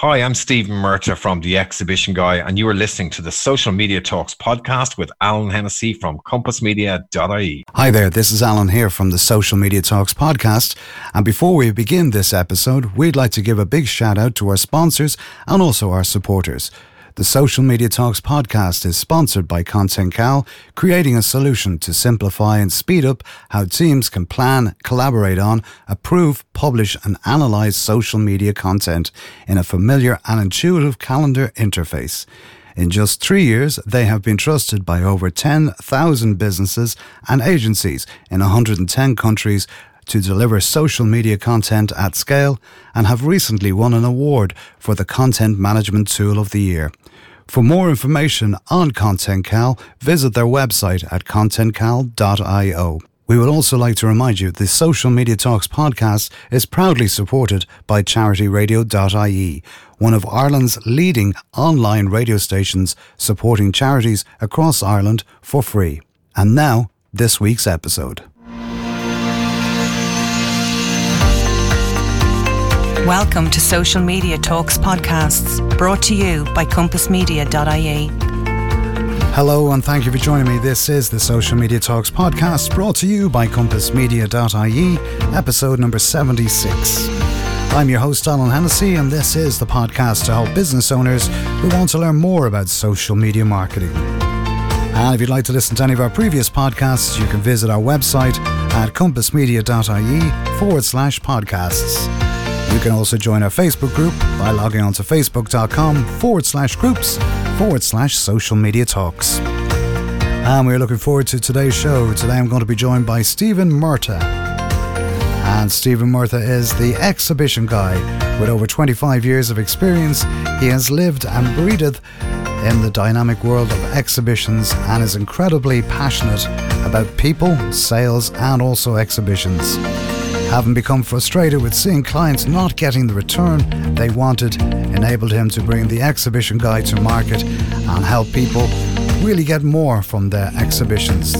Hi, I'm Stephan Murtagh from The Exhibition Guy, and you are listening to the Social Media Talks podcast with Alan Hennessy from compassmedia.ie. Hi there, this is Alan here from the Social Media Talks podcast. And before we begin this episode, we'd like to give a big shout out to our sponsors and also our supporters. The Social Media Talks podcast is sponsored by ContentCal, creating a solution to simplify and speed up how teams can plan, collaborate on, approve, publish, and analyze social media content in a familiar and intuitive calendar interface. In just three years, they have been trusted by over 10,000 businesses and agencies in 110 countries to deliver social media content at scale and have recently won an award for the Content Management Tool of the Year. For more information on ContentCal, visit their website at contentcal.io. We would also like to remind you the Social Media Talks podcast is proudly supported by charityradio.ie, one of Ireland's leading online radio stations supporting charities across Ireland for free. And now, this week's episode. Welcome to Social Media Talks podcasts, brought to you by compassmedia.ie. Hello, and thank you for joining me. This is the Social Media Talks podcast, brought to you by compassmedia.ie, episode number 76. I'm your host, Alan Hennessy, and this is the podcast to help business owners who want to learn more about social media marketing. And if you'd like to listen to any of our previous podcasts, you can visit our website at compassmedia.ie forward slash podcasts. You can also join our Facebook group by logging on to facebook.com forward slash groups forward slash social media talks. And we're looking forward to today's show. Today I'm going to be joined by Stephan Murtagh. And Stephan Murtagh is the exhibition guy with over 25 years of experience. He has lived and breathed in the dynamic world of exhibitions and is incredibly passionate about people, sales, and also exhibitions having become frustrated with seeing clients not getting the return they wanted, enabled him to bring the exhibition guide to market and help people really get more from their exhibitions.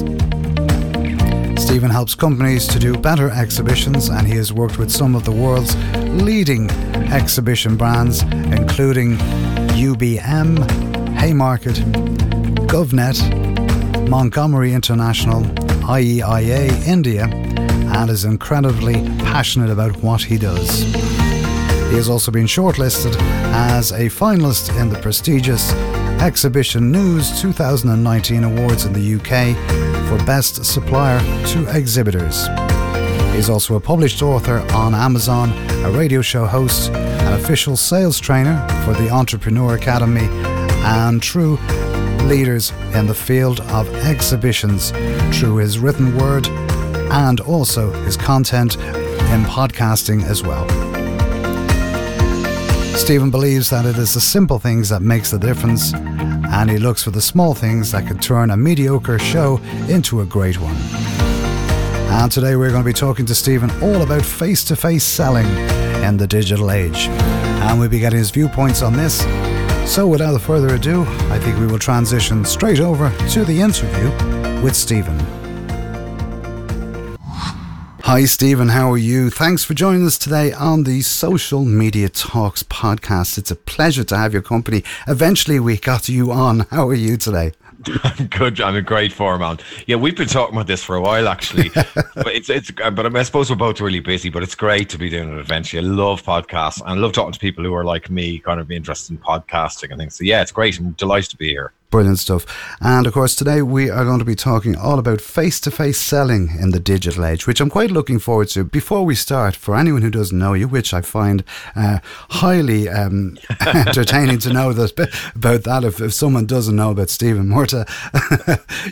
Stephan helps companies to do better exhibitions, and he has worked with some of the world's leading exhibition brands, including UBM, Haymarket, GovNet, Montgomery International, IEIA India, and is incredibly passionate about what he does. He has also been shortlisted as a finalist in the prestigious Exhibition News 2019 Awards in the UK for Best Supplier to Exhibitors. He's also a published author on Amazon, a radio show host, an official sales trainer for the Entrepreneur Academy, and true leaders in the field of exhibitions through his written word and also his content in podcasting as well. Stephan believes that it is the simple things that makes the difference, and he looks for the small things that could turn a mediocre show into a great one. And today we're going to be talking to Stephan all about face to face selling in the digital age. And we'll be getting his viewpoints on this. So without further ado, I think we will transition straight over to the interview with Stephan. Hi, Stephan. How are you? Thanks for joining us today on the Social Media Talks podcast. It's a pleasure to have your company. Eventually, we got you on. How are you today? I'm good. I'm in great form, man. Yeah, we've been talking about this for a while, actually. but it's it's. Uh, but I suppose we're both really busy. But it's great to be doing it eventually. I love podcasts. and I love talking to people who are like me, kind of interested in podcasting and things. So yeah, it's great. I'm delighted to be here. Brilliant stuff. And of course, today we are going to be talking all about face to face selling in the digital age, which I'm quite looking forward to. Before we start, for anyone who doesn't know you, which I find uh, highly um, entertaining to know that, about that, if, if someone doesn't know about Stephan Murtagh,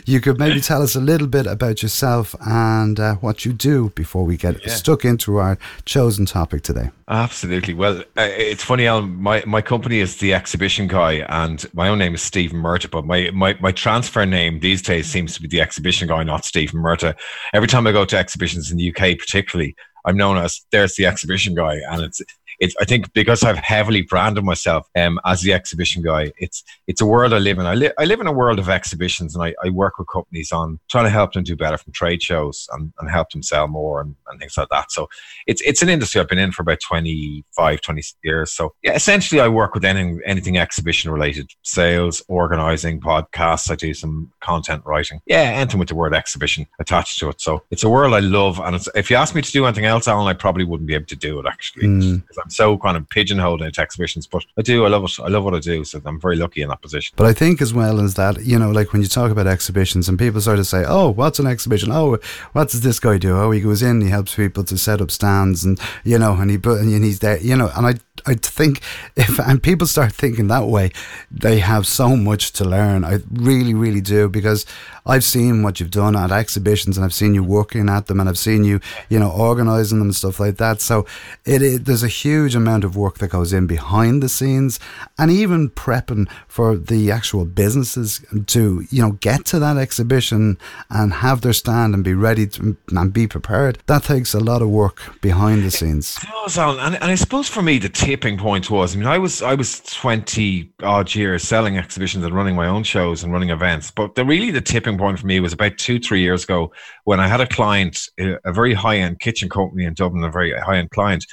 you could maybe tell us a little bit about yourself and uh, what you do before we get yeah. stuck into our chosen topic today. Absolutely. Well, uh, it's funny, Alan. My my company is the Exhibition Guy, and my own name is Stephan Murtagh. But my, my my transfer name these days seems to be the Exhibition Guy, not Stephan Murtagh. Every time I go to exhibitions in the UK, particularly, I'm known as there's the Exhibition Guy, and it's it's I think because I've heavily branded myself um, as the exhibition guy, it's it's a world I live in. I, li- I live in a world of exhibitions, and I, I work with companies on trying to help them do better from trade shows and, and help them sell more and, and things like that. So it's it's an industry I've been in for about 25, 20 years. So yeah, essentially I work with anything anything exhibition related, sales, organizing, podcasts. I do some content writing. Yeah, anything with the word exhibition attached to it. So it's a world I love, and if you ask me to do anything else, Alan, I probably wouldn't be able to do it actually. Mm. So kind of pigeonholed into exhibitions, but I do. I love it. I love what I do. So I'm very lucky in that position. But I think as well as that, you know, like when you talk about exhibitions and people sort of say, "Oh, what's an exhibition? Oh, what does this guy do? Oh, he goes in, he helps people to set up stands, and you know, and he and he's there, you know." And I I think if and people start thinking that way, they have so much to learn. I really, really do because I've seen what you've done at exhibitions and I've seen you working at them and I've seen you, you know, organizing them and stuff like that. So it, it there's a huge amount of work that goes in behind the scenes and even prepping for the actual businesses to, you know, get to that exhibition and have their stand and be ready to, and be prepared. That takes a lot of work behind the scenes. It does, Alan. And, and I suppose for me, the tipping point was, I mean, I was, I was 20 odd years selling exhibitions and running my own shows and running events, but the really the tipping point for me was about two, three years ago when I had a client, a very high end kitchen company in Dublin, a very high end client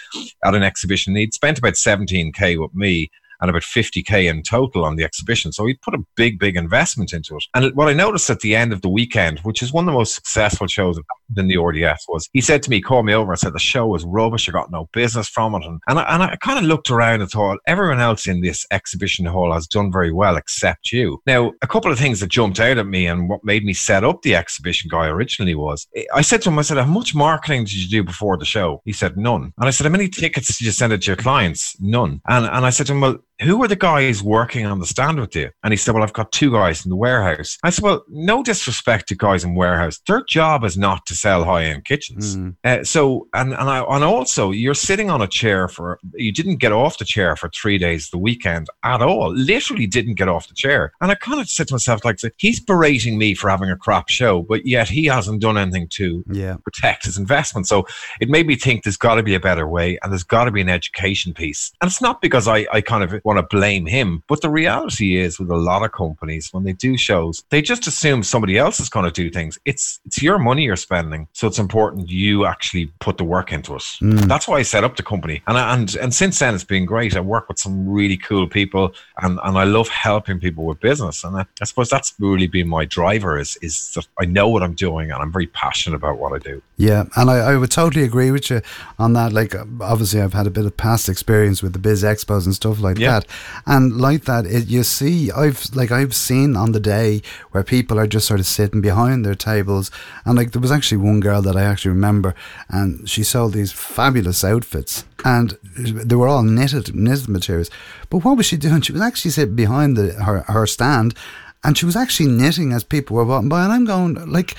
at an exhibition. He'd spent about 17K with me and about 50k in total on the exhibition. So he put a big, big investment into it. And what I noticed at the end of the weekend, which is one of the most successful shows in the RDS, was he said to me, called me over and said, the show was rubbish. I got no business from it. And, and I, and I kind of looked around and thought, everyone else in this exhibition hall has done very well except you. Now, a couple of things that jumped out at me and what made me set up the exhibition guy originally was I said to him, I said, how much marketing did you do before the show? He said, none. And I said, how many tickets did you send it to your clients? None. And, and I said to him, well, who are the guys working on the stand with you? And he said, Well, I've got two guys in the warehouse. I said, Well, no disrespect to guys in warehouse. Their job is not to sell high end kitchens. Mm. Uh, so, and and, I, and also, you're sitting on a chair for, you didn't get off the chair for three days the weekend at all. Literally didn't get off the chair. And I kind of said to myself, like, he's berating me for having a crap show, but yet he hasn't done anything to yeah. protect his investment. So it made me think there's got to be a better way and there's got to be an education piece. And it's not because I, I kind of want to blame him. But the reality is, with a lot of companies, when they do shows, they just assume somebody else is going to do things. It's it's your money you're spending, so it's important you actually put the work into it. Mm. That's why I set up the company, and and and since then it's been great. I work with some really cool people, and and I love helping people with business. And I, I suppose that's really been my driver is is that I know what I'm doing, and I'm very passionate about what I do. Yeah, and I, I would totally agree with you on that. Like, uh, obviously, I've had a bit of past experience with the biz expos and stuff like yeah. that, and like that, it, you see, I've like I've seen on the day where people are just sort of sitting behind their tables, and like there was actually one girl that I actually remember, and she sold these fabulous outfits, and they were all knitted knitted materials. But what was she doing? She was actually sitting behind the, her her stand, and she was actually knitting as people were walking by, and I'm going like,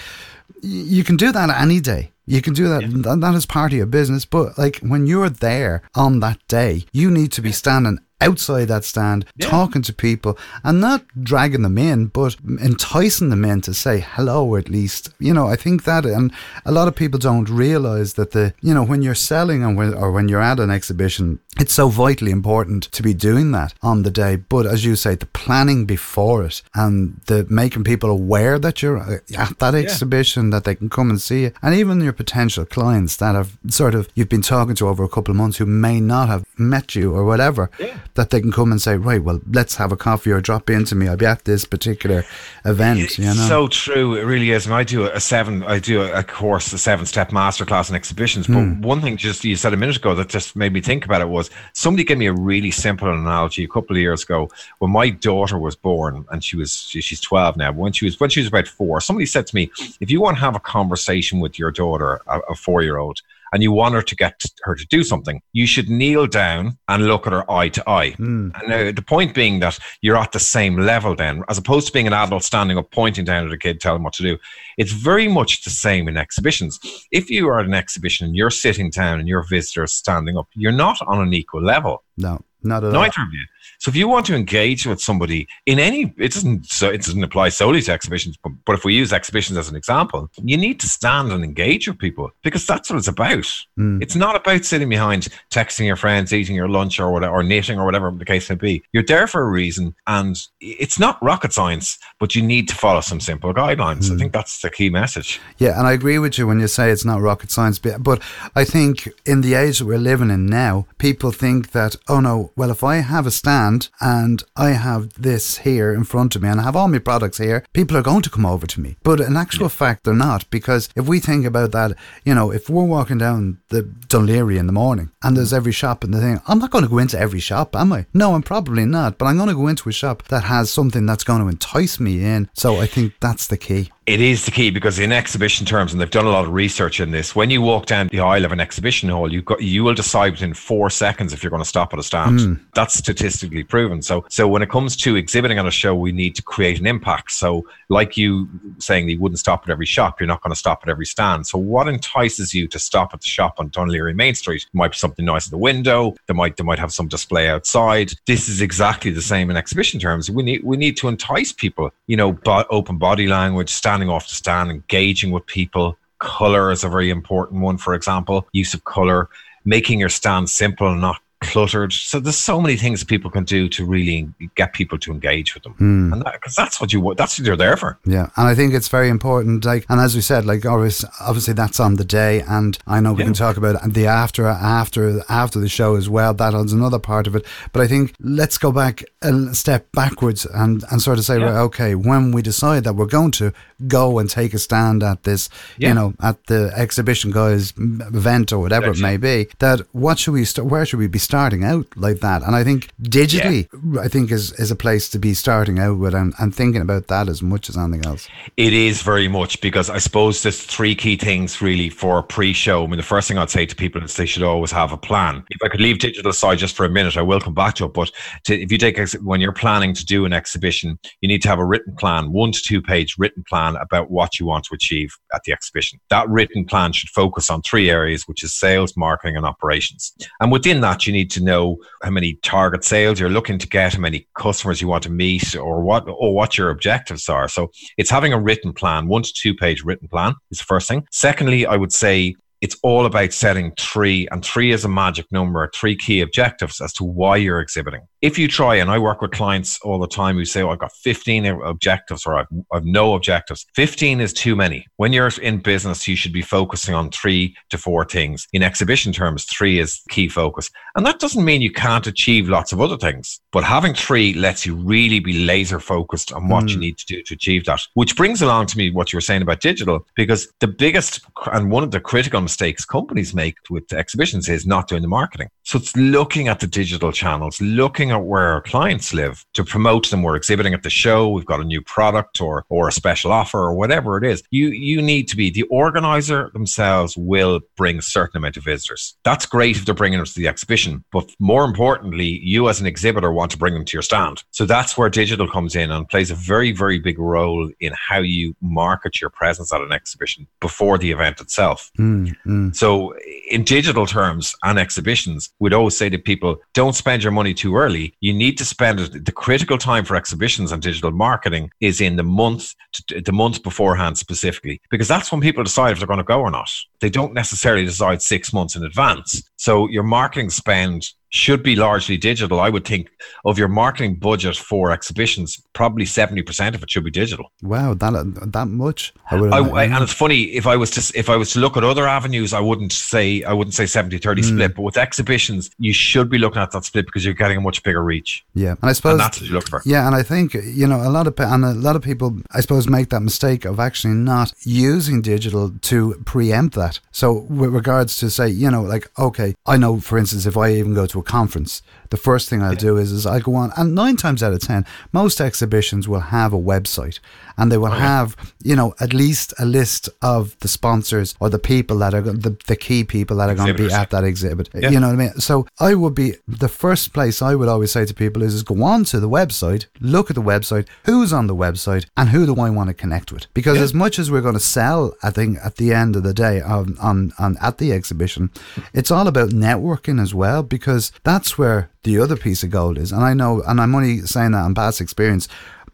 you can do that any day. You can do that. Yeah. That is part of your business. But like when you're there on that day, you need to be standing outside that stand, yeah. talking to people and not dragging them in, but enticing them in to say hello at least. You know, I think that, and a lot of people don't realize that the, you know, when you're selling and when, or when you're at an exhibition, it's so vitally important to be doing that on the day. But as you say, the planning before it and the making people aware that you're uh, at that exhibition, that they can come and see it, and even your potential clients that have sort of you've been talking to over a couple of months who may not have met you or whatever. Yeah that they can come and say, right, well, let's have a coffee or drop into me. I'll be at this particular event. It's you know? so true. It really is. And I do a seven, I do a course, a seven step masterclass in exhibitions. But mm. one thing just you said a minute ago that just made me think about it was somebody gave me a really simple analogy a couple of years ago when my daughter was born and she was, she's 12 now. When she was, when she was about four, somebody said to me, if you want to have a conversation with your daughter, a, a four year old, and you want her to get her to do something, you should kneel down and look at her eye to eye. Mm. And uh, the point being that you're at the same level then, as opposed to being an adult standing up, pointing down at a kid, telling what to do. It's very much the same in exhibitions. If you are at an exhibition and you're sitting down and your visitor is standing up, you're not on an equal level. No. Not at Neither all. of you. So if you want to engage with somebody in any, it doesn't so it doesn't apply solely to exhibitions, but, but if we use exhibitions as an example, you need to stand and engage with people because that's what it's about. Mm. It's not about sitting behind texting your friends, eating your lunch or whatever, or knitting or whatever the case may be. You're there for a reason, and it's not rocket science, but you need to follow some simple guidelines. I think that's the key message. Yeah, and I agree with you when you say it's not rocket science. But but I think in the age that we're living in now, people think that, oh no, well, if I have a stand and I have this here in front of me and I have all my products here, people are going to come over to me. But in actual fact, they're not. Because if we think about that, you know, if we're walking down the Dún Laoghaire in the morning and there's every shop in the thing, I'm not going to go into every shop, am I? No, I'm probably not. But I'm going to go into a shop that has something that's going to entice me in. So I think that's the key. It is the key because in exhibition terms, and they've done a lot of research in this. When you walk down the aisle of an exhibition hall, you got you will decide within four seconds if you're going to stop at a stand. Hmm. That's statistically proven. So, so when it comes to exhibiting on a show, we need to create an impact. So, like you saying, you wouldn't stop at every shop. You're not going to stop at every stand. So, what entices you to stop at the shop on Dún Laoghaire Main Street? It might be something nice in the window. They might they might have some display outside. This is exactly the same in exhibition terms. We need we need to entice people. You know, bo- open body language, standing off the stand, engaging with people. Color is a very important one. For example, use of color, making your stand simple, not cluttered. So there's so many things people can do to really get people to engage with them, hmm. and because that's what you that's what you're there for. Yeah, and I think it's very important. Like, and as we said, like obviously, obviously that's on the day, and I know we Yeah. can talk about the after, after, after the show as well. That is another part of it. But I think let's go back a step backwards and and sort of say, Yeah. right, okay, when we decide that we're going to go and take a stand at this, Yeah. you know, at the exhibition guys event or whatever it may be, that what should we, st- where should we be starting out like that? And I think digitally, I think is is a place to be starting out with and, and thinking about that as much as anything else. It is very much because I suppose there's three key things really for a pre-show. I mean, the first thing I'd say to people is they should always have a plan. If I could leave digital aside just for a minute, I will come back to it. But to, if you take when you're planning to do an exhibition, you need to have a written plan, one to two page written plan about what you want to achieve at the exhibition. That written plan should focus on three areas, which is sales, marketing, and operations. And within that, you need to know how many target sales you're looking to get, how many customers you want to meet, or what or what your objectives are. So it's having a written plan, one to two page written plan is the first thing. Secondly, I would say it's all about setting three, and three is a magic number, three key objectives as to why you're exhibiting. If you try, and I work with clients all the time who say, oh, I've got 15 objectives or I've, I've no objectives. 15 is too many. When you're in business, you should be focusing on three to four things. In exhibition terms, three is key focus. And that doesn't mean you can't achieve lots of other things, but having three lets you really be laser focused on what you mm. need to do to achieve that. Which brings along to me what you were saying about digital, because the biggest and one of the critical mistakes companies make with exhibitions is not doing the marketing. So it's looking at the digital channels, looking at where our clients live to promote them. We're exhibiting at the show, we've got a new product or or a special offer or whatever it is. You you need to be the organizer themselves will bring a certain amount of visitors. That's great if they're bringing them to the exhibition, but more importantly, you as an exhibitor want to bring them to your stand. So that's where digital comes in and plays a very very big role in how you market your presence at an exhibition before the event itself. Mm, mm. So, in digital terms and exhibitions, we'd always say to people, don't spend your money too early. You need to spend. The critical time for exhibitions and digital marketing is in the month, the month beforehand specifically, because that's when people decide if they're going to go or not. They don't necessarily decide six months in advance. So, your marketing spend should be largely digital. I would think of your marketing budget for exhibitions, probably 70% of it should be digital. Wow, that that much? I I, I, and it's funny if I was to if I was to look at other avenues, I wouldn't say I wouldn't say 70-30 hmm. split. But with exhibitions, you should be looking at that split because you're getting a much bigger reach, yeah, and I suppose and that's what you look for. Yeah, and I think you know a lot of and a lot of people, I suppose, make that mistake of actually not using digital to preempt that. So, with regards to say, you know, like okay, I know, for instance, if I even go to a conference, the first thing I'll do is is I go on, and nine times out of ten, most exhibitions will have a website, and they will have you know at least a list of the sponsors or the people that are the the key people that are going to be at that exhibit. Yeah. You know what I mean? So I would be the first place I would always say to people is, is go on to the website, look at the website, who's on the website, and who do I want to connect with? Because as much as we're going to sell, I think at the end of the day on, on, on at the exhibition, it's all about networking as well because that's where the other piece of gold is, and I know, and I'm only saying that on past experience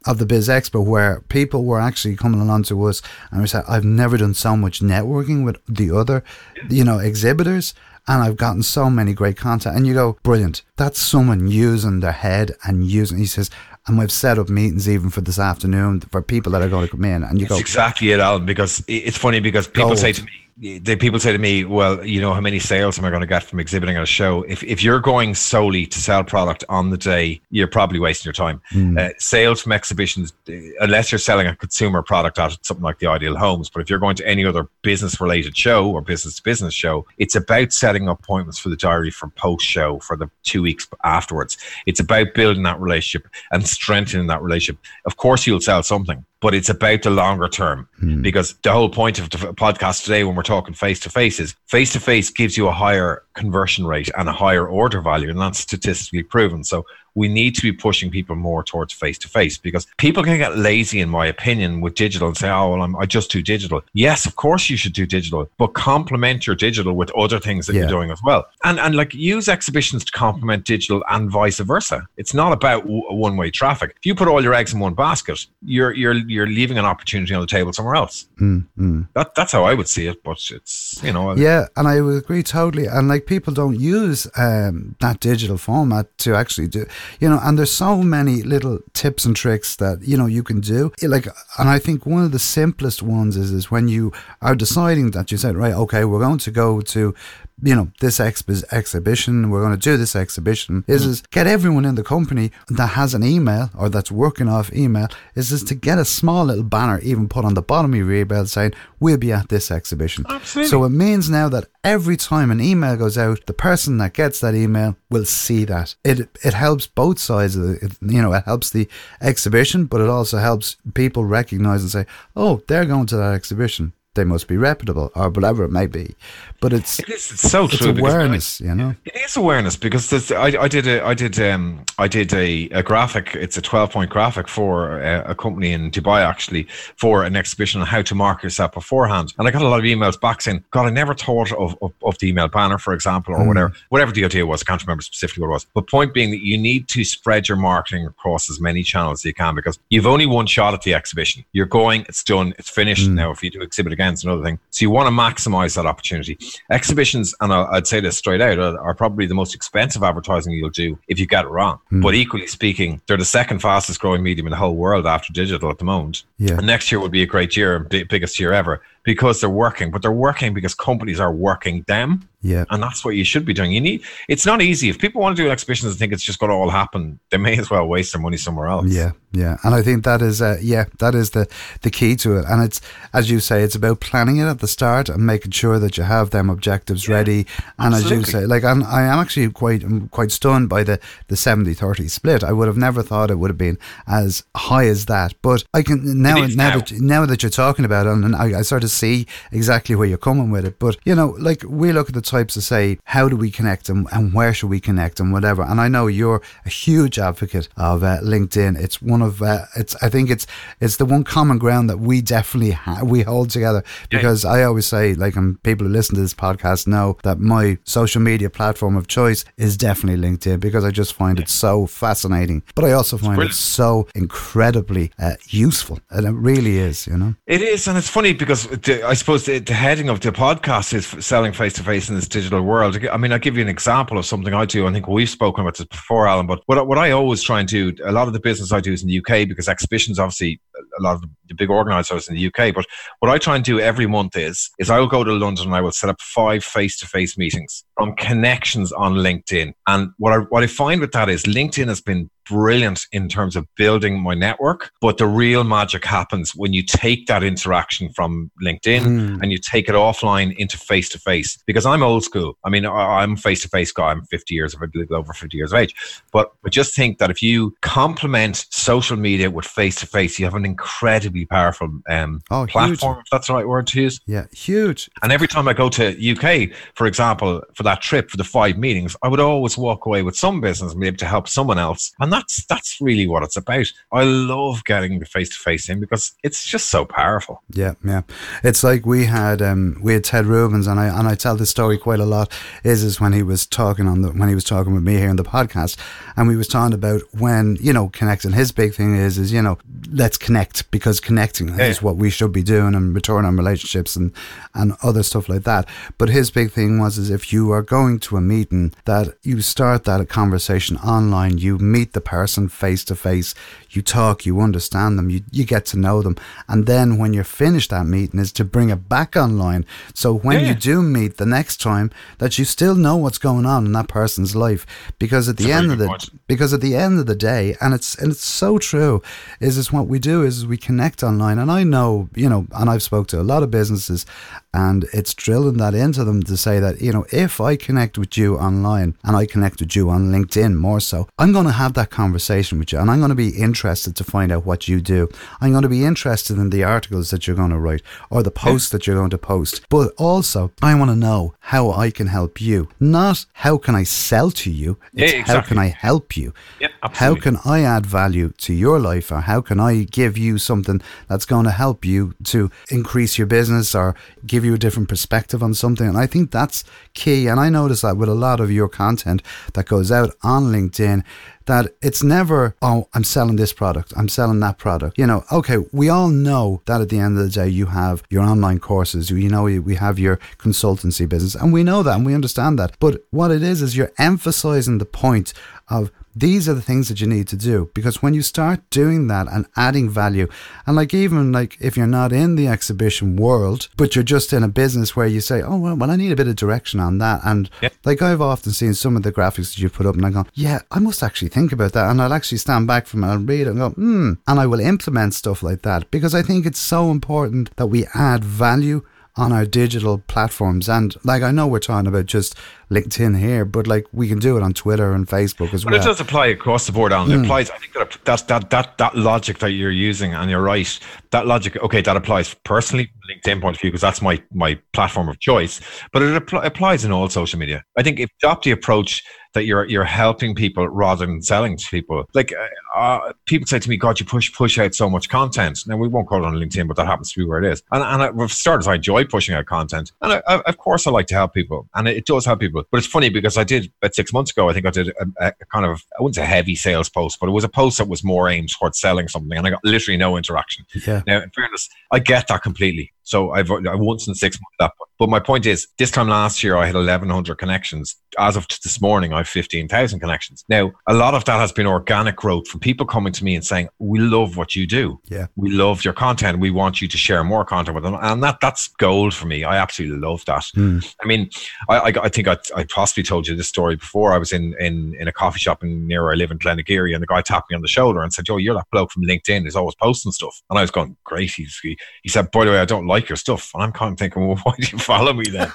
of the Biz Expo where people were actually coming along to us and we said, I've never done so much networking with the other, you know, exhibitors and I've gotten so many great content. And you go, brilliant. That's someone using their head and using, he says, and we've set up meetings even for this afternoon for people that are going to come in. And you That's go, exactly it, Alan, because it's funny because people Gold. say to me, they, people say to me, well, you know, how many sales am I going to get from exhibiting at a show? If, if you're going solely to sell product on the day, you're probably wasting your time. Uh, sales from exhibitions, uh, unless you're selling a consumer product at something like the Ideal Homes, but if you're going to any other business related show or business to business show, it's about setting up appointments for the diary for post show for the two weeks afterwards. It's about building that relationship and strengthening that relationship. Of course, you'll sell something, but it's about the longer term. Hmm. Because the whole point of the podcast today when we're talking face to face is face to face gives you a higher conversion rate and a higher order value and that's statistically proven. So we need to be pushing people more towards face to face because people can get lazy in my opinion with digital and say oh well I'm, I just do digital. Yes of course you should do digital but complement your digital with other things that Yeah. you're doing as well. And and like use exhibitions to complement digital and vice versa. It's not about w- one way traffic. If you put all your eggs in one basket you're you're you're leaving an opportunity on the table somewhere else mm, mm. that that's how I would see it, but it's you know Yeah, and I would agree totally. And like people don't use um, that digital format to actually do, you know. And there's so many little tips and tricks that you know you can do. Like, and I think one of the simplest ones is is when you are deciding that you said, right, okay, we're going to go to. You know this exhibition. We're going to do this exhibition. Is is get everyone in the company that has an email or that's working off email. Is is to get a small little banner even put on the bottom of your email saying we'll be at this exhibition. Absolutely. So it means now that every time an email goes out, the person that gets that email will see that. It it helps both sides of the, it, you know, it helps the exhibition, but it also helps people recognize and say, oh, they're going to that exhibition. They must be reputable or whatever it may be. But it's it is it's so it's true awareness, you know. It is awareness because there's, I, I did a I did um I did a, a graphic. It's a twelve point graphic for a, a company in Dubai actually for an exhibition on how to market yourself beforehand. And I got a lot of emails back saying, "God, I never thought of, of, of the email banner, for example, or whatever whatever the idea was. I can't remember specifically what it was. But point being that you need to spread your marketing across as many channels as you can because you've only one shot at the exhibition. You're going, it's done, it's finished. Now, if you do exhibit again, it's another thing. So you want to maximize that opportunity. Exhibitions, and I- I'd say this straight out, are, are probably the most expensive advertising you'll do if you get it wrong. Hmm. But equally speaking, they're the second fastest growing medium in the whole world after digital at the moment. Yeah. And next year would be a great year, big, biggest year ever, because they're working. But they're working because companies are working them. Yeah. And that's what you should be doing. You need. It's not easy. If people want to do exhibitions and think it's just going to all happen, they may as well waste their money somewhere else. Yeah, yeah, and I think that is, uh, yeah, that is the the key to it. And it's as you say, it's about planning it at the start and making sure that you have them objectives ready. And as you say, like I'm, I am actually quite I'm quite stunned by the the 70-30 split. I would have never thought it would have been as high as that. But I can now now now. that now that you're talking about it, and I, I sort of see exactly where you're coming with it. But you know, like we look at the types to say, how do we connect and, and where should we connect and whatever. And I know you're a huge advocate of uh, LinkedIn. It's one of uh, it's I think it's it's the one common ground that we definitely ha- we hold together because I always say like and people who listen to this podcast know that my social media platform of choice is definitely LinkedIn because I just find it so fascinating. But I also find it so incredibly uh, useful, and it really is. You know. It is, and it's funny because the, I suppose the, the heading of the podcast is selling face to face in this digital world. I mean, I'll give you an example of something I do. I think we've spoken about this before, Alan. But what what I always try and do, a lot of the business I do is in the UK because exhibitions, obviously, a lot of the big organisers in the UK. But what I try and do every month is is I will go to London and I will set up five face to face meetings from connections on LinkedIn. And what I what I find with that is LinkedIn has been brilliant in terms of building my network. But the real magic happens when you take that interaction from LinkedIn hmm. and you take it offline into face to face. Because I'm old school. I mean, I'm face to face guy. I'm 50 years of a little over 50 years of age. But I just think that if you complement social media with face to face, you have an incredibly powerful um, Oh, platform. huge. If that's the right word to use. Yeah, huge. And every time I go to UK, for example, for that trip for the five meetings, I would always walk away with some business and be able to help someone else. And that's that's really what it's about. I love getting the face to face in because it's just so powerful. Yeah, yeah. It's like we had um we had Ted Rubin and I and I tell this story quite a lot is is when he was talking on the when he was talking with me here in the podcast and we was talking about when, you know, connecting his big thing is is, you know, let's connect because connecting Yeah, is yeah. what we should be doing and return on relationships and and other stuff like that. But his big thing was is if you are going to a meeting that you start that conversation online, you meet the person face to face, you talk, you understand them, you, you get to know them. And then when you're finished that meeting is to bring it back online. So when Yeah. you do meet the next time that you still know what's going on in that person's life. Because at the That's end of the point. because at the end of the day, and it's and it's so true, is is what we do is we connect online. And I know, you know, and I've spoke to a lot of businesses and it's drilling that into them to say that, you know, if I connect with you online and I connect with you on LinkedIn more so, I'm going to have that conversation with you and I'm going to be interested to find out what you do. I'm going to be interested in the articles that you're going to write or the posts that you're going to post. But also, I want to know how I can help you, not how can I sell to you. Yeah, It's how can I help you? Yeah, How can I add value to your life or how can I give you something that's going to help you to increase your business or give you a different perspective on something? And I think that's key. And I notice that with a lot of your content that goes out on LinkedIn that it's never, oh, I'm selling this product, I'm selling that product. You know, okay, we all know that at the end of the day, you have your online courses, you know, we have your consultancy business, and we know that and we understand that. But what it is, is you're emphasizing the point of these are the things that you need to do because when you start doing that and adding value and like even like if you're not in the exhibition world but you're just in a business where you say oh well, well i need a bit of direction on that and Yeah. like i've often seen some of the graphics that you put up and i go yeah i must actually think about that and i'll actually stand back from it and read it and go hmm and i will implement stuff like that because i think it's so important that we add value on our digital platforms and like I know we're talking about just LinkedIn here but like we can do it on Twitter and Facebook as But well it does apply across the board, Alan. Hmm. It applies. I think that that that that that logic that you're using, and you're right. That logic, okay, that applies personally, LinkedIn point of view, because that's my my platform of choice. But it appl- applies in all social media. I think if you adopt the approach that you're you're helping people rather than selling to people. Like uh, uh, people say to me, "God, you push push out so much content." Now we won't call it on LinkedIn, but that happens to be where it is. And and I, for starters, I enjoy pushing out content, and I, I, of course I like to help people, and it, it does help people. But it's funny because I did about six months ago. I think I did a, a, a kind of I wouldn't say heavy sales post, but it was a post that was more aimed towards selling something, and I got literally no interaction. yeah Now, in fairness, I get that completely. So I've I once in six months that. But my point is, this time last year I had 1,100 connections. As of this morning, I have 15,000 connections. Now, a lot of that has been organic growth from people coming to me and saying, "We love what you do. Yeah. we love your content. We want you to share more content with them." And that that's gold for me. I absolutely love that. Mm. I mean, I, I, I think I, I possibly told you this story before. I was in, in, in a coffee shop in near where I live in Glenageary, and the guy tapped me on the shoulder and said, "Yo, you're that bloke from LinkedIn He's always posting stuff." And I was going, "Great." He's, he, he said, "By the way, I don't like your stuff," and I'm kind of thinking, "Well, why do you follow me then?"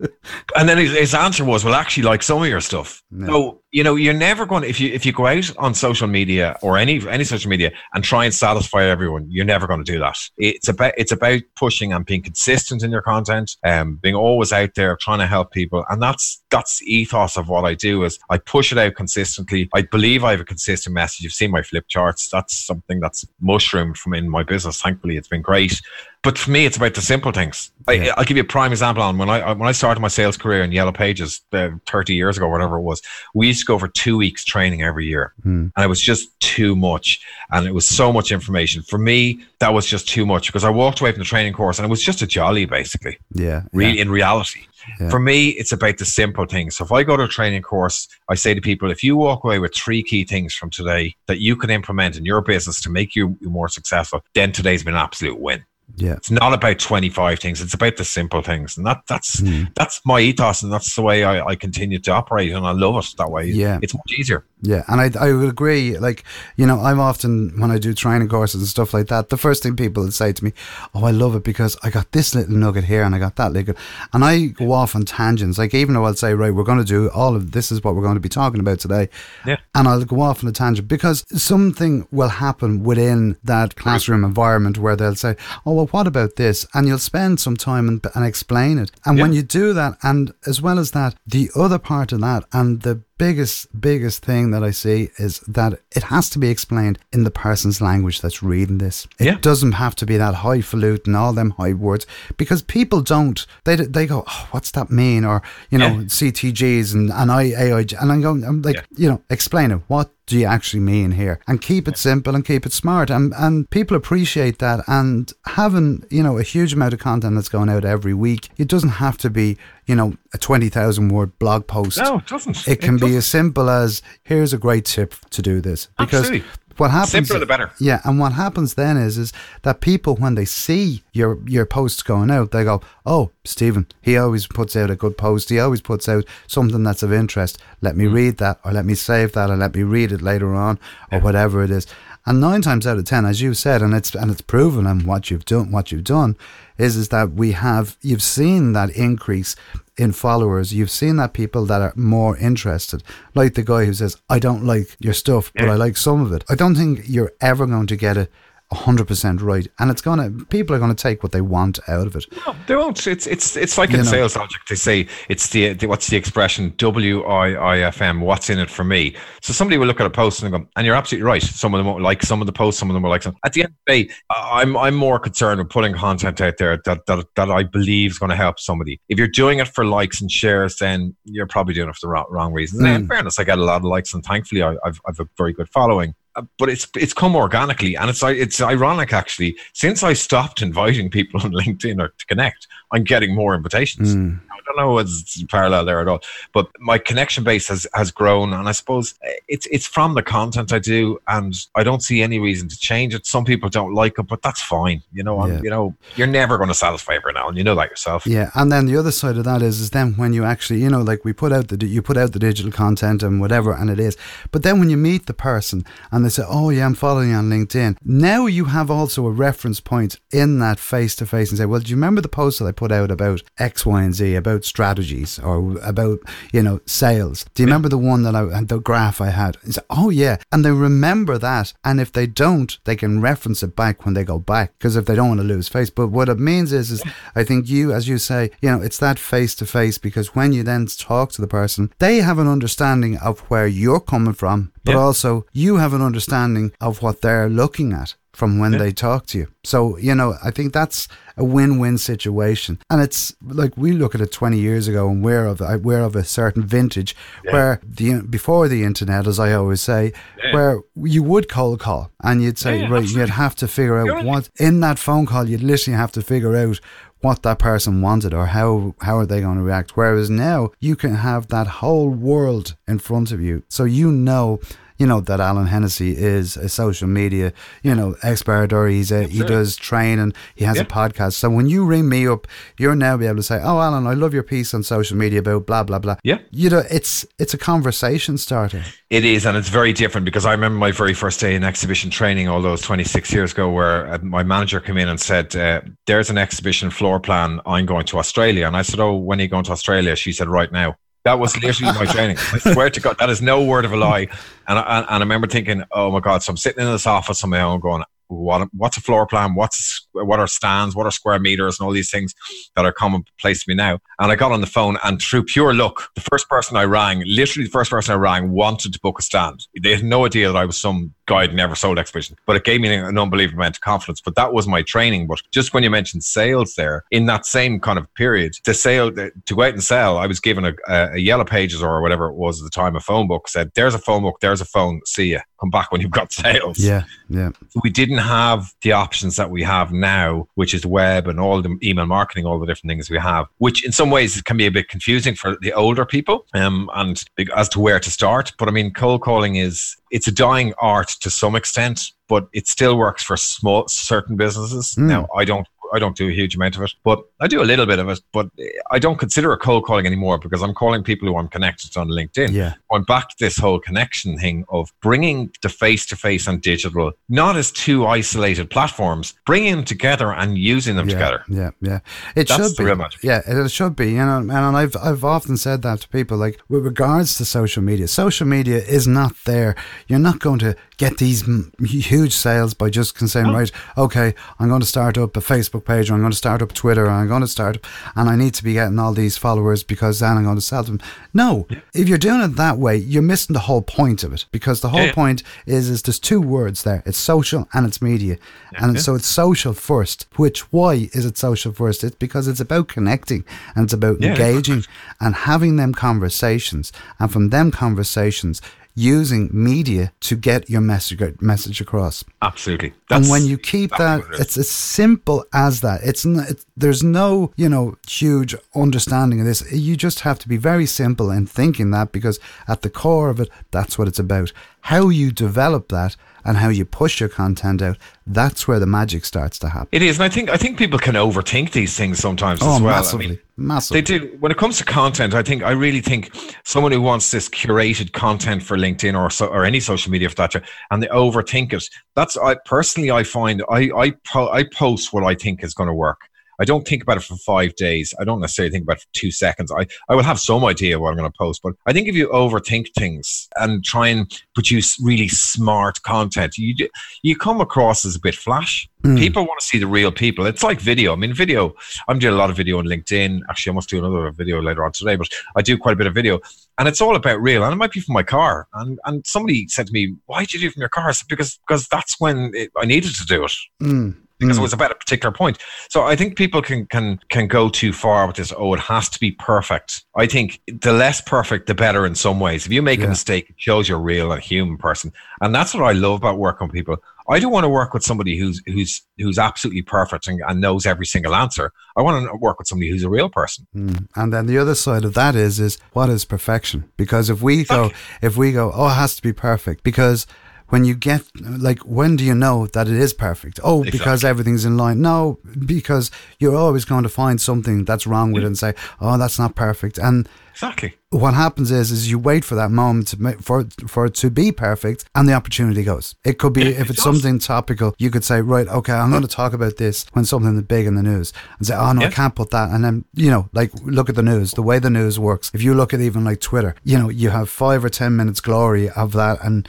and then his, his answer was, "Well, actually, like some of your stuff." So you know, you're never going to if you if you go out on social media or any any social media and try and satisfy everyone, you're never going to do that. It's about it's about pushing and being consistent in your content, um, being always out there trying to help people, and that's that's the ethos of what I do. Is I push it out consistently. I believe I have a consistent message. You've seen my flip charts. That's something that's mushroomed from in my business. Thankfully, it's been great. But for me, it's about the simple things. Yeah. I, I'll give you a prime example. On when I when I started my sales career in Yellow Pages uh, 30 years ago, whatever it was, we used to go for two weeks training every year, Mm. and it was just too much, and it was so much information for me. That was just too much because I walked away from the training course, and it was just a jolly, basically. yeah Really, in reality, Yeah. for me, it's about the simple things. So if I go to a training course, I say to people, if you walk away with three key things from today that you can implement in your business to make you more successful, then today's been an absolute win. Yeah. It's not about 25 things. It's about the simple things. And that that's mm. that's my ethos and that's the way I, I continue to operate and I love it that way. Yeah. It's much easier. Yeah, and I, I would agree. Like, you know, I'm often, when I do training courses and stuff like that, the first thing people would say to me, Oh, I love it because I got this little nugget here and I got that little. And I go off on tangents. Like, even though I'll say, Right, we're going to do all of this, is what we're going to be talking about today. Yeah. And I'll go off on a tangent because something will happen within that classroom environment where they'll say, Oh, well, what about this? And you'll spend some time and, and explain it. And yeah. when you do that, and as well as that, the other part of that and the biggest, biggest thing that I see is that it has to be explained in the person's language that's reading this. It yeah. doesn't have to be that highfalutin, all them high words, because people don't. They they go, oh, what's that mean? Or you know, yeah. CTGs and and I AIG, and I'm going, I'm like, yeah. you know, explain it. What do you actually mean here? And keep it simple and keep it smart. And and people appreciate that. And having you know a huge amount of content that's going out every week, it doesn't have to be you know a twenty thousand word blog post. No, it doesn't. It can it be doesn't. as simple as here's a great tip to do this because Absolutely what happens simpler the better yeah and what happens then is is that people when they see your your posts going out they go oh stephan he always puts out a good post he always puts out something that's of interest let me mm. read that or let me save that or let me read it later on or yeah. whatever it is and nine times out of ten as you said and it's and it's proven and what you've done what you've done is is that we have you've seen that increase in followers, you've seen that people that are more interested, like the guy who says, I don't like your stuff, but yeah. I like some of it. I don't think you're ever going to get it 100% right. And it's going to people are going to take what they want out of it. No they won't. It's it's it's like in know, sales logic. They say it's the, the, what's the expression? W-i-i-f-m what's in it for me? So somebody will look at a post and go and you're absolutely right. Some of them won't like some of the posts some of them will like some. At the end of the day i'm i'm more concerned with putting content out there that that, that i believe is going to help somebody. If you're doing it for likes and shares then you're probably doing it for the wrong, wrong reasons mm. and in fairness i get a lot of likes and thankfully I, I've, I've a very good following but it's it's come organically, and it's it's ironic actually. Since I stopped inviting people on LinkedIn or to connect, I'm getting more invitations. Mm. I don't know what's parallel there at all, but my connection base has has grown, and I suppose it's it's from the content I do, and I don't see any reason to change it. Some people don't like it, but that's fine. You know, yeah. you know, you're never going to satisfy everyone, and you know that yourself. Yeah, and then the other side of that is is then when you actually, you know, like we put out the you put out the digital content and whatever, and it is, but then when you meet the person and and they say, "Oh yeah, I'm following you on LinkedIn." Now you have also a reference point in that face to face and say, "Well, do you remember the post that I put out about X, Y, and Z about strategies or about you know sales? Do you remember the one that I the graph I had?" Say, "Oh yeah," and they remember that, and if they don't, they can reference it back when they go back because if they don't want to lose face. But what it means is, is I think you, as you say, you know, it's that face to face because when you then talk to the person, they have an understanding of where you're coming from but also you have an understanding of what they're looking at from when yeah. they talk to you. So, you know, I think that's a win-win situation. And it's like we look at it 20 years ago and we're of uh, we're of a certain vintage yeah. where the before the internet as I always say, yeah. where you would cold call and you'd say right, absolutely. you'd have to figure out what in that phone call you'd literally have to figure out what that person wanted or how how are they going to react whereas now you can have that whole world in front of you so you know you know that Alan Hennessy is a social media, you know, expert, or he's a, he does training, he has yeah. a podcast. So when you ring me up, you're now be able to say, "Oh, Alan, I love your piece on social media about blah blah blah." Yeah, you know, it's it's a conversation starter. It is, and it's very different because I remember my very first day in exhibition training all those 26 years ago, where uh, my manager came in and said, uh, "There's an exhibition floor plan. I'm going to Australia," and I said, "Oh, when are you going to Australia?" She said, "Right now." That was literally my training. I swear to God, that is no word of a lie. And I, and I remember thinking, oh my God, so I'm sitting in this office on my own going, what what's a floor plan what's what are stands what are square meters and all these things that are commonplace to me now. And i got on the phone and through pure luck the first person i rang literally the first person i rang wanted to book a stand. They had no idea that i was some guy who never sold exhibition but it gave me an unbelievable amount of confidence. But that was my training. But just when you mentioned sales there in that same kind of period to sale to go out and sell i was given a, a yellow pages or whatever it was at the time a phone book said there's a phone book there's a phone see ya come back when you've got sales yeah yeah we didn't have the options that we have now, which is web and all the email marketing, all the different things we have, which in some ways can be a bit confusing for the older people um, and as to where to start. But I mean, cold calling is it's a dying art to some extent, but it still works for small certain businesses. Mm. Now, I don't I don't do a huge amount of it, but I do a little bit of it. But I don't consider it cold calling anymore because I'm calling people who I'm connected to on LinkedIn. Yeah. I'm back to this whole connection thing of bringing the face to face and digital not as two isolated platforms, bringing them together and using them yeah, together. Yeah, yeah. It That's should be. real magic. Yeah, it, it should be. You know, and I've I've often said that to people. Like with regards to social media, social media is not there. You're not going to get these m- huge sales by just saying, oh. right, okay, I'm going to start up a Facebook page, or I'm going to start up Twitter, or I'm going to start up, and I need to be getting all these followers because then I'm going to sell them. No, if you're doing it that way, you're missing the whole point of it because the whole Yeah, yeah. point is is there's two words there. It's social and it's media, and so it's social first. Which why is it social first? It's because it's about connecting and it's about Yeah, engaging and having them conversations, and from them conversations, using media to get your message message across. Absolutely. and when you keep that, what it is. as simple as that. It's, n it's there's no you know huge understanding of this. You just have to be very simple in thinking that because at the core of it, that's what it's about. How you develop that and how you push your content out, that's where the magic starts to happen. it is, and I think I think people can overthink these things sometimes oh, as well. massively, I mean, massively. They do. When it comes to content, I think I really think someone who wants this curated content for LinkedIn or so, or any social media for that, and they overthink it. That's I personally I find I I po- I post what I think is going to work. I don't think about it for five days. I don't necessarily think about it for two seconds. I, I will have some idea what I'm going to post, but I think if you overthink things and try and produce really smart content, you do- you come across as a bit flash. People want to see the real people. It's like video. I mean, video. I'm doing a lot of video on LinkedIn. Actually, I must do another video later on today, but I do quite a bit of video, and it's all about real. And it might be from my car. And and somebody said to me, "Why did you do it from your car?" I said, "Because because that's when it, I needed to do it." Mm, because mm. it was about a particular point. So I think people can can can go too far with this. Oh, it has to be perfect. I think the less perfect, the better. In some ways, if you make Yeah. a mistake, it shows you're real and human person, and that's what I love about working with people. I don't want to work with somebody who's who's who's absolutely perfect and, and knows every single answer. I want to work with somebody who's a real person. Mm. And then the other side of that is is what is perfection? Because if we go if we go, oh, it has to be perfect because when you get like when do you know that it is perfect? Oh, because everything's in line. No, because you're always going to find something that's wrong with it and say, "Oh, that's not perfect." And Exactly. what happens is is you wait for that moment to make, for for it to be perfect and the opportunity goes it could be Yeah, if it's does. something topical you could say right okay i'm going to talk about this when something big in the news and say oh no i can't put that and then you know like look at the news the way the news works if you look at even like twitter you know you have five or ten minutes glory of that and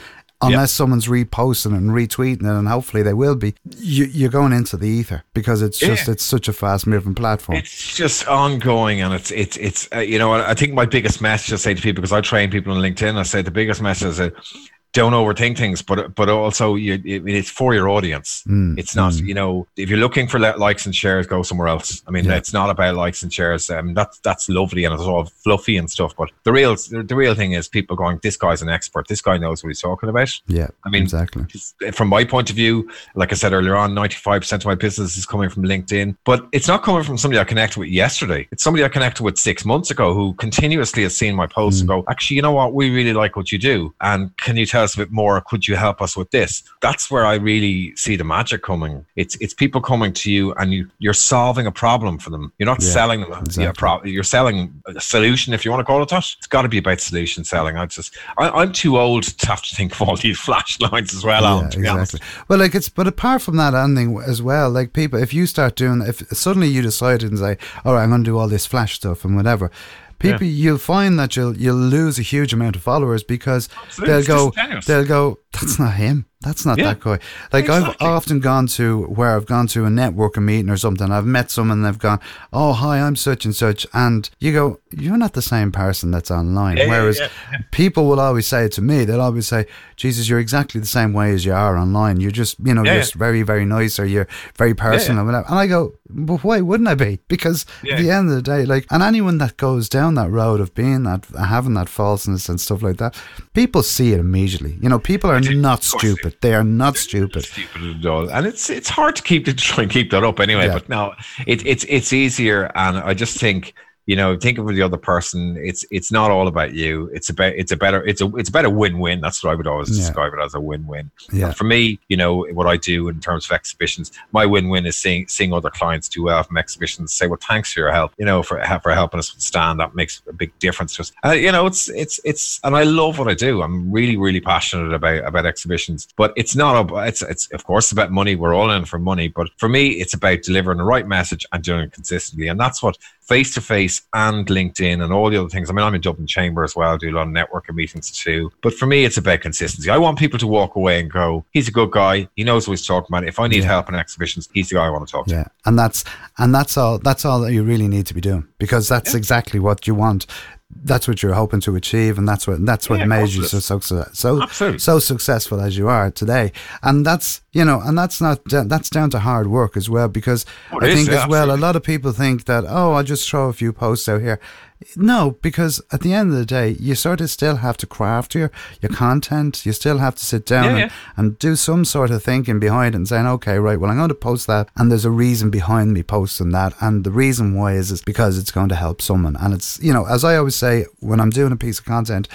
Unless someone's reposting and retweeting it, and hopefully they will be, you, you're going into the ether because it's Yeah. just it's such a fast moving platform. It's just ongoing, and it's it's it's uh, you know I think my biggest message I say to people because I train people on LinkedIn. I say the biggest message is that don't overthink things, but but also you, it, it's for your audience. Mm, It's not mm. you know if you're looking for li- likes and shares, go somewhere else. I mean, Yeah. it's not about likes and shares. Um, that's that's lovely and it's all fluffy and stuff, but the real the real thing is people going, this guy's an expert. This guy knows what he's talking about. yeah, I mean, exactly. from my point of view, like I said earlier on, 95% of my business is coming from LinkedIn, but it's not coming from somebody I connected with yesterday. It's somebody I connected with six months ago who continuously has seen my posts and go, actually, you know what? We really like what you do. And can you tell us a bit more? Could you help us with this? That's where I really see the magic coming. It's it's people coming to you and you, you're solving a problem for them. You're not Yeah, selling them a exactly. pro- you're selling a solution, if you want to call it that. It's got to be about solution selling. I just, I, I'm too old to have to think of all these flashlights as well. Alan, to be honest. Well, like it's, but apart from that ending as well, like people, if you start doing, if suddenly you decided and say, all right, I'm going to do all this flash stuff and whatever, people, you'll find that you'll you'll lose a huge amount of followers because Absolutely, they'll go, they'll go, that's not him. That's not Yeah. that guy. Like Exactly. I've often gone to where I've gone to a networking meeting or something. I've met someone and they've gone, "Oh, hi, I'm such and such," and you go, "You're not the same person that's online." Yeah, Whereas yeah, people will always say it to me. They'll always say, "Jesus, you're exactly the same way as you are online. You're just, you know, just very, very nice, or you're very personal." and whatever." And I go, "But why wouldn't I be?" Because at the end of the day, like, and anyone that goes down that road of being that, having that falseness and stuff like that, people see it immediately. You know, people are not Of course they do. Stupid. They are not stupid. Stupid at all. and it's it's hard to keep to try and keep that up anyway. Yeah. But no, it, it's it's easier, and I just think you know, think of the other person. It's it's not all about you. It's about it's a better it's a it's about a win win. That's what I would always Yeah. describe it as a win win. Yeah. For me, you know, what I do in terms of exhibitions, my win win is seeing seeing other clients do well from exhibitions. Say, well, thanks for your help. You know, for for helping us stand. That makes a big difference. Just uh, you know, it's it's it's, and I love what I do. I'm really really passionate about about exhibitions. But it's not about it's it's of course about money. We're all in for money. But for me, it's about delivering the right message and doing it consistently. And that's what face to face and LinkedIn and all the other things. I mean, I'm in Dublin Chamber as well, do a lot of networking meetings too. But for me, it's about consistency. I want people to walk away and go, he's a good guy. He knows what he's talking about. If I need Yeah. help in exhibitions, he's the guy I want to talk to. Yeah, and that's and that's all. That's all that you really need to be doing because that's exactly what you want. That's what you're hoping to achieve, and that's what that's what Yeah, made you so is. so so Absolutely. so successful as you are today. And that's you know, and that's not that's down to hard work as well. Because Oh, I is, think yeah, as well, a lot of people think that oh, I'll just throw a few posts out here. No, because at the end of the day, you sort of still have to craft your your content. You still have to sit down Yeah, and, yeah. and do some sort of thinking behind it and saying, okay, right, well, I'm going to post that, and there's a reason behind me posting that, and the reason why is is because it's going to help someone, and it's you know, as I always say when I'm doing a piece of content.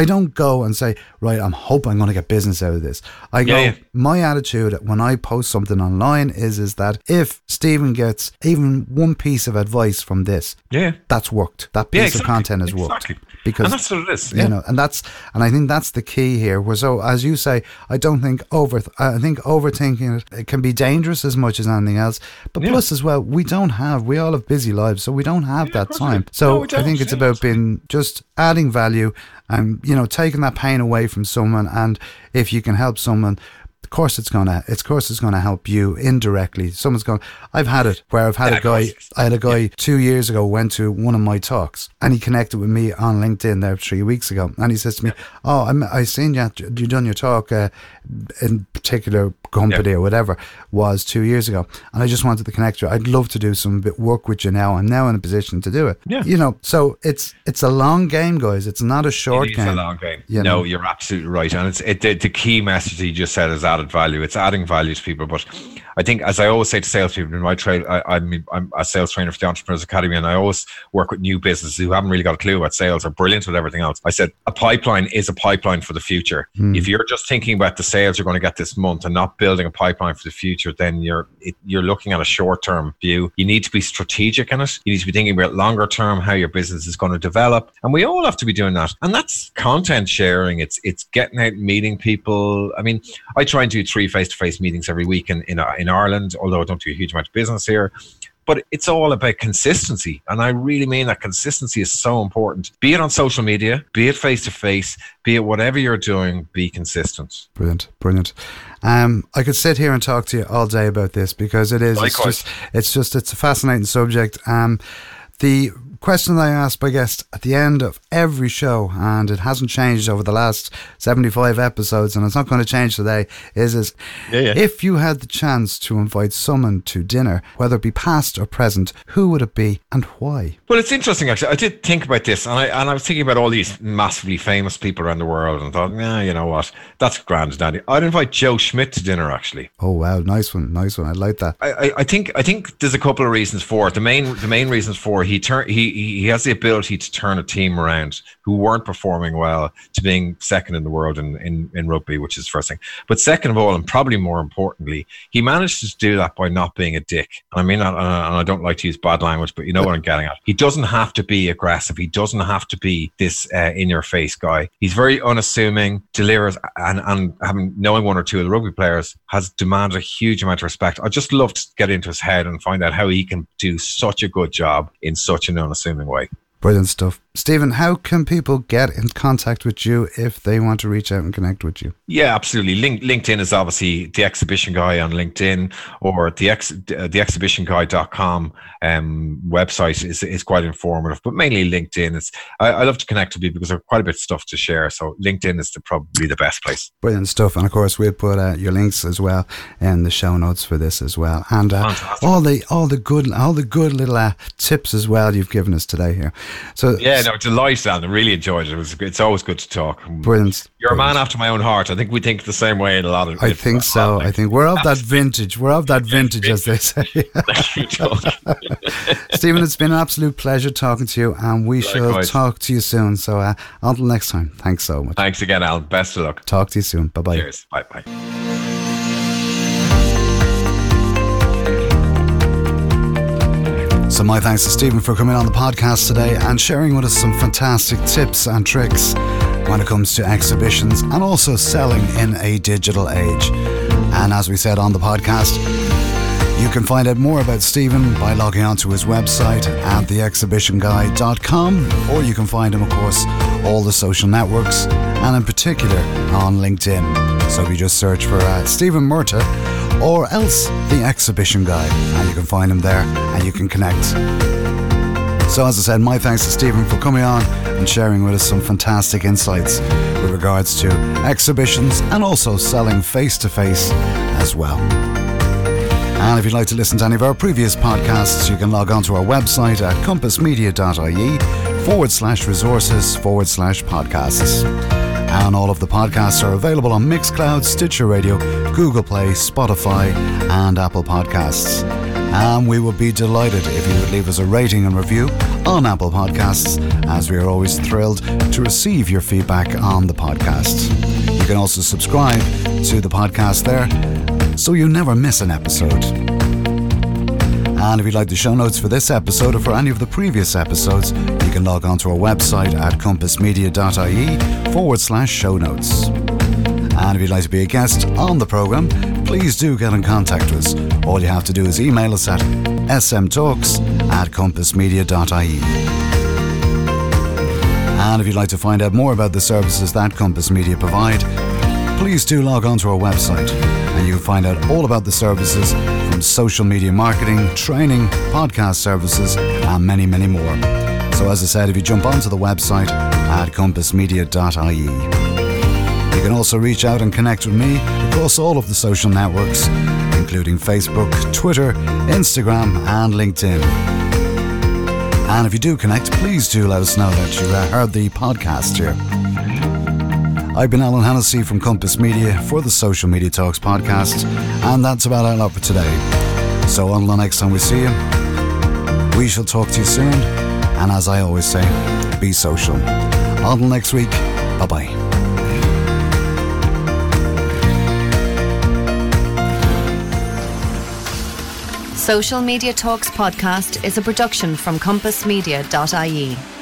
I don't go and say, right, I'm hoping I'm going to get business out of this. I go, Yeah, yeah. my attitude when I post something online is is that if Stephan gets even one piece of advice from this, Yeah. that's worked. That piece Yeah, of content has worked Exactly. because and that's what it is. you know, and that's and I think that's the key here. Where so as you say, I don't think over. I think overthinking it, it can be dangerous as much as anything else. But plus as well, we don't have. We all have busy lives, so we don't have that of course we time. So No, I think it's about being just adding value and you know taking that pain away from someone. And if you can help someone. Of course, it's gonna. It's of course it's gonna help you indirectly. Someone's going. I've had it where I've had Yeah, a guy. I had a guy two years ago went to one of my talks and he connected with me on LinkedIn there three weeks ago and he says to me, "Oh, I'm, I seen you. You done your talk uh, in particular company or whatever was two years ago, and I just wanted to connect you. I'd love to do some bit work with you now. I'm now in a position to do it. Yeah. you know. So it's it's a long game, guys. It's not a short It is game. It's a long game. You no, know? you're absolutely right, and it's it, the, the key message you just said is added value. It's adding value to people, but I think, as I always say to salespeople in my trade, I, I'm I'm a sales trainer for the Entrepreneurs Academy, and I always work with new businesses who haven't really got a clue about sales or brilliant with everything else. I said a pipeline is a pipeline for the future. Hmm. If you're just thinking about the sales you're going to get this month and not building a pipeline for the future, then you're it, you're looking at a short term view. You need to be strategic in it. You need to be thinking about longer term how your business is going to develop, and we all have to be doing that. And that's content sharing. It's it's getting out, and meeting people. I mean, I try and do three face to face meetings every week in, in in Ireland, although I don't do a huge amount of business here. But it's all about consistency. And I really mean that consistency is so important. Be it on social media, be it face to face, be it whatever you're doing, be consistent. Brilliant, brilliant. Um, I could sit here and talk to you all day about this because it is. It's just, it's just, it's a fascinating subject. Um, the question that I ask my guest at the end of every show, and it hasn't changed over the last seventy-five episodes, and it's not going to change today, is is Yeah, yeah. if you had the chance to invite someone to dinner, whether it be past or present, who would it be and why? Well, it's interesting actually. I did think about this, and I and I was thinking about all these massively famous people around the world, and thought, yeah, you know what, that's grand, Daddy. I'd invite Joe Schmidt to dinner actually. Oh wow, nice one, nice one. I like that. I, I- I think I think there's a couple of reasons for it. The main the main reasons for it, he turned, he he has the ability to turn a team around who weren't performing well to being second in the world in, in, in rugby, which is first thing. But second of all, and probably more importantly, he managed to do that by not being a dick. And I mean, and I don't like to use bad language, but you know what I'm getting at. He doesn't have to be aggressive. He doesn't have to be this uh, in your face guy. He's very unassuming, delivers, and and having knowing one or two of the rugby players has demanded a huge amount of respect. I just love to get into his head and find out how he can do such a good job in such an unassuming way. Brilliant stuff. Stephan, how can people get in contact with you if they want to reach out and connect with you? Yeah, absolutely. Link, LinkedIn is obviously the exhibition guy on LinkedIn or the ex, the exhibitionguy.com um, website is, is quite informative, but mainly LinkedIn. It's I, I love to connect with people because there's quite a bit of stuff to share. So LinkedIn is the, probably the best place. Brilliant stuff. And of course, we'll put uh, your links as well in the show notes for this as well. And uh, all the all the good all the good little uh, tips as well you've given us today here. So Yeah, no, delighted, Alan. I really enjoyed it. it was, it's always good to talk. Brilliant. You're Brilliant. a man after my own heart. I think we think the same way in a lot of. I think so. I think we're of that vintage. We're of that vintage, as they say. Stephan, it's been an absolute pleasure talking to you, and we Likewise. shall talk to you soon. So uh, until next time, thanks so much. Thanks again, Alan. Best of luck. Talk to you soon. Bye bye. Cheers. Bye bye. So, my thanks to Stephan for coming on the podcast today and sharing with us some fantastic tips and tricks when it comes to exhibitions and also selling in a digital age. And as we said on the podcast, you can find out more about Stephan by logging onto his website at theexhibitionguy.com, or you can find him, of course, all the social networks and in particular on LinkedIn. So if you just search for uh, Stephan Murtagh or else The Exhibition guide, and you can find them there and you can connect. So, as I said, my thanks to Stephan for coming on and sharing with us some fantastic insights with regards to exhibitions and also selling face to face as well. And if you'd like to listen to any of our previous podcasts, you can log on to our website at compassmedia.ie forward slash resources forward slash podcasts. And all of the podcasts are available on Mixcloud, Stitcher Radio, Google Play, Spotify, and Apple Podcasts. And we would be delighted if you would leave us a rating and review on Apple Podcasts, as we are always thrilled to receive your feedback on the podcast. You can also subscribe to the podcast there so you never miss an episode. And if you'd like the show notes for this episode or for any of the previous episodes, can log on to our website at compassmedia.ie forward slash show notes. And if you'd like to be a guest on the programme, please do get in contact with us. All you have to do is email us at smtalks at compassmedia.ie. And if you'd like to find out more about the services that Compass Media provide, please do log on to our website and you can find out all about the services from social media marketing, training, podcast services, and many, many more. So, as I said, if you jump onto the website at compassmedia.ie, you can also reach out and connect with me across all of the social networks, including Facebook, Twitter, Instagram, and LinkedIn. And if you do connect, please do let us know that you uh, heard the podcast here. I've been Alan Hennessy from Compass Media for the Social Media Talks podcast, and that's about our for today. So until the next time we see you, we shall talk to you soon, and as I always say, be social. Until next week, bye bye. Social Media Talks podcast is a production from compassmedia.ie.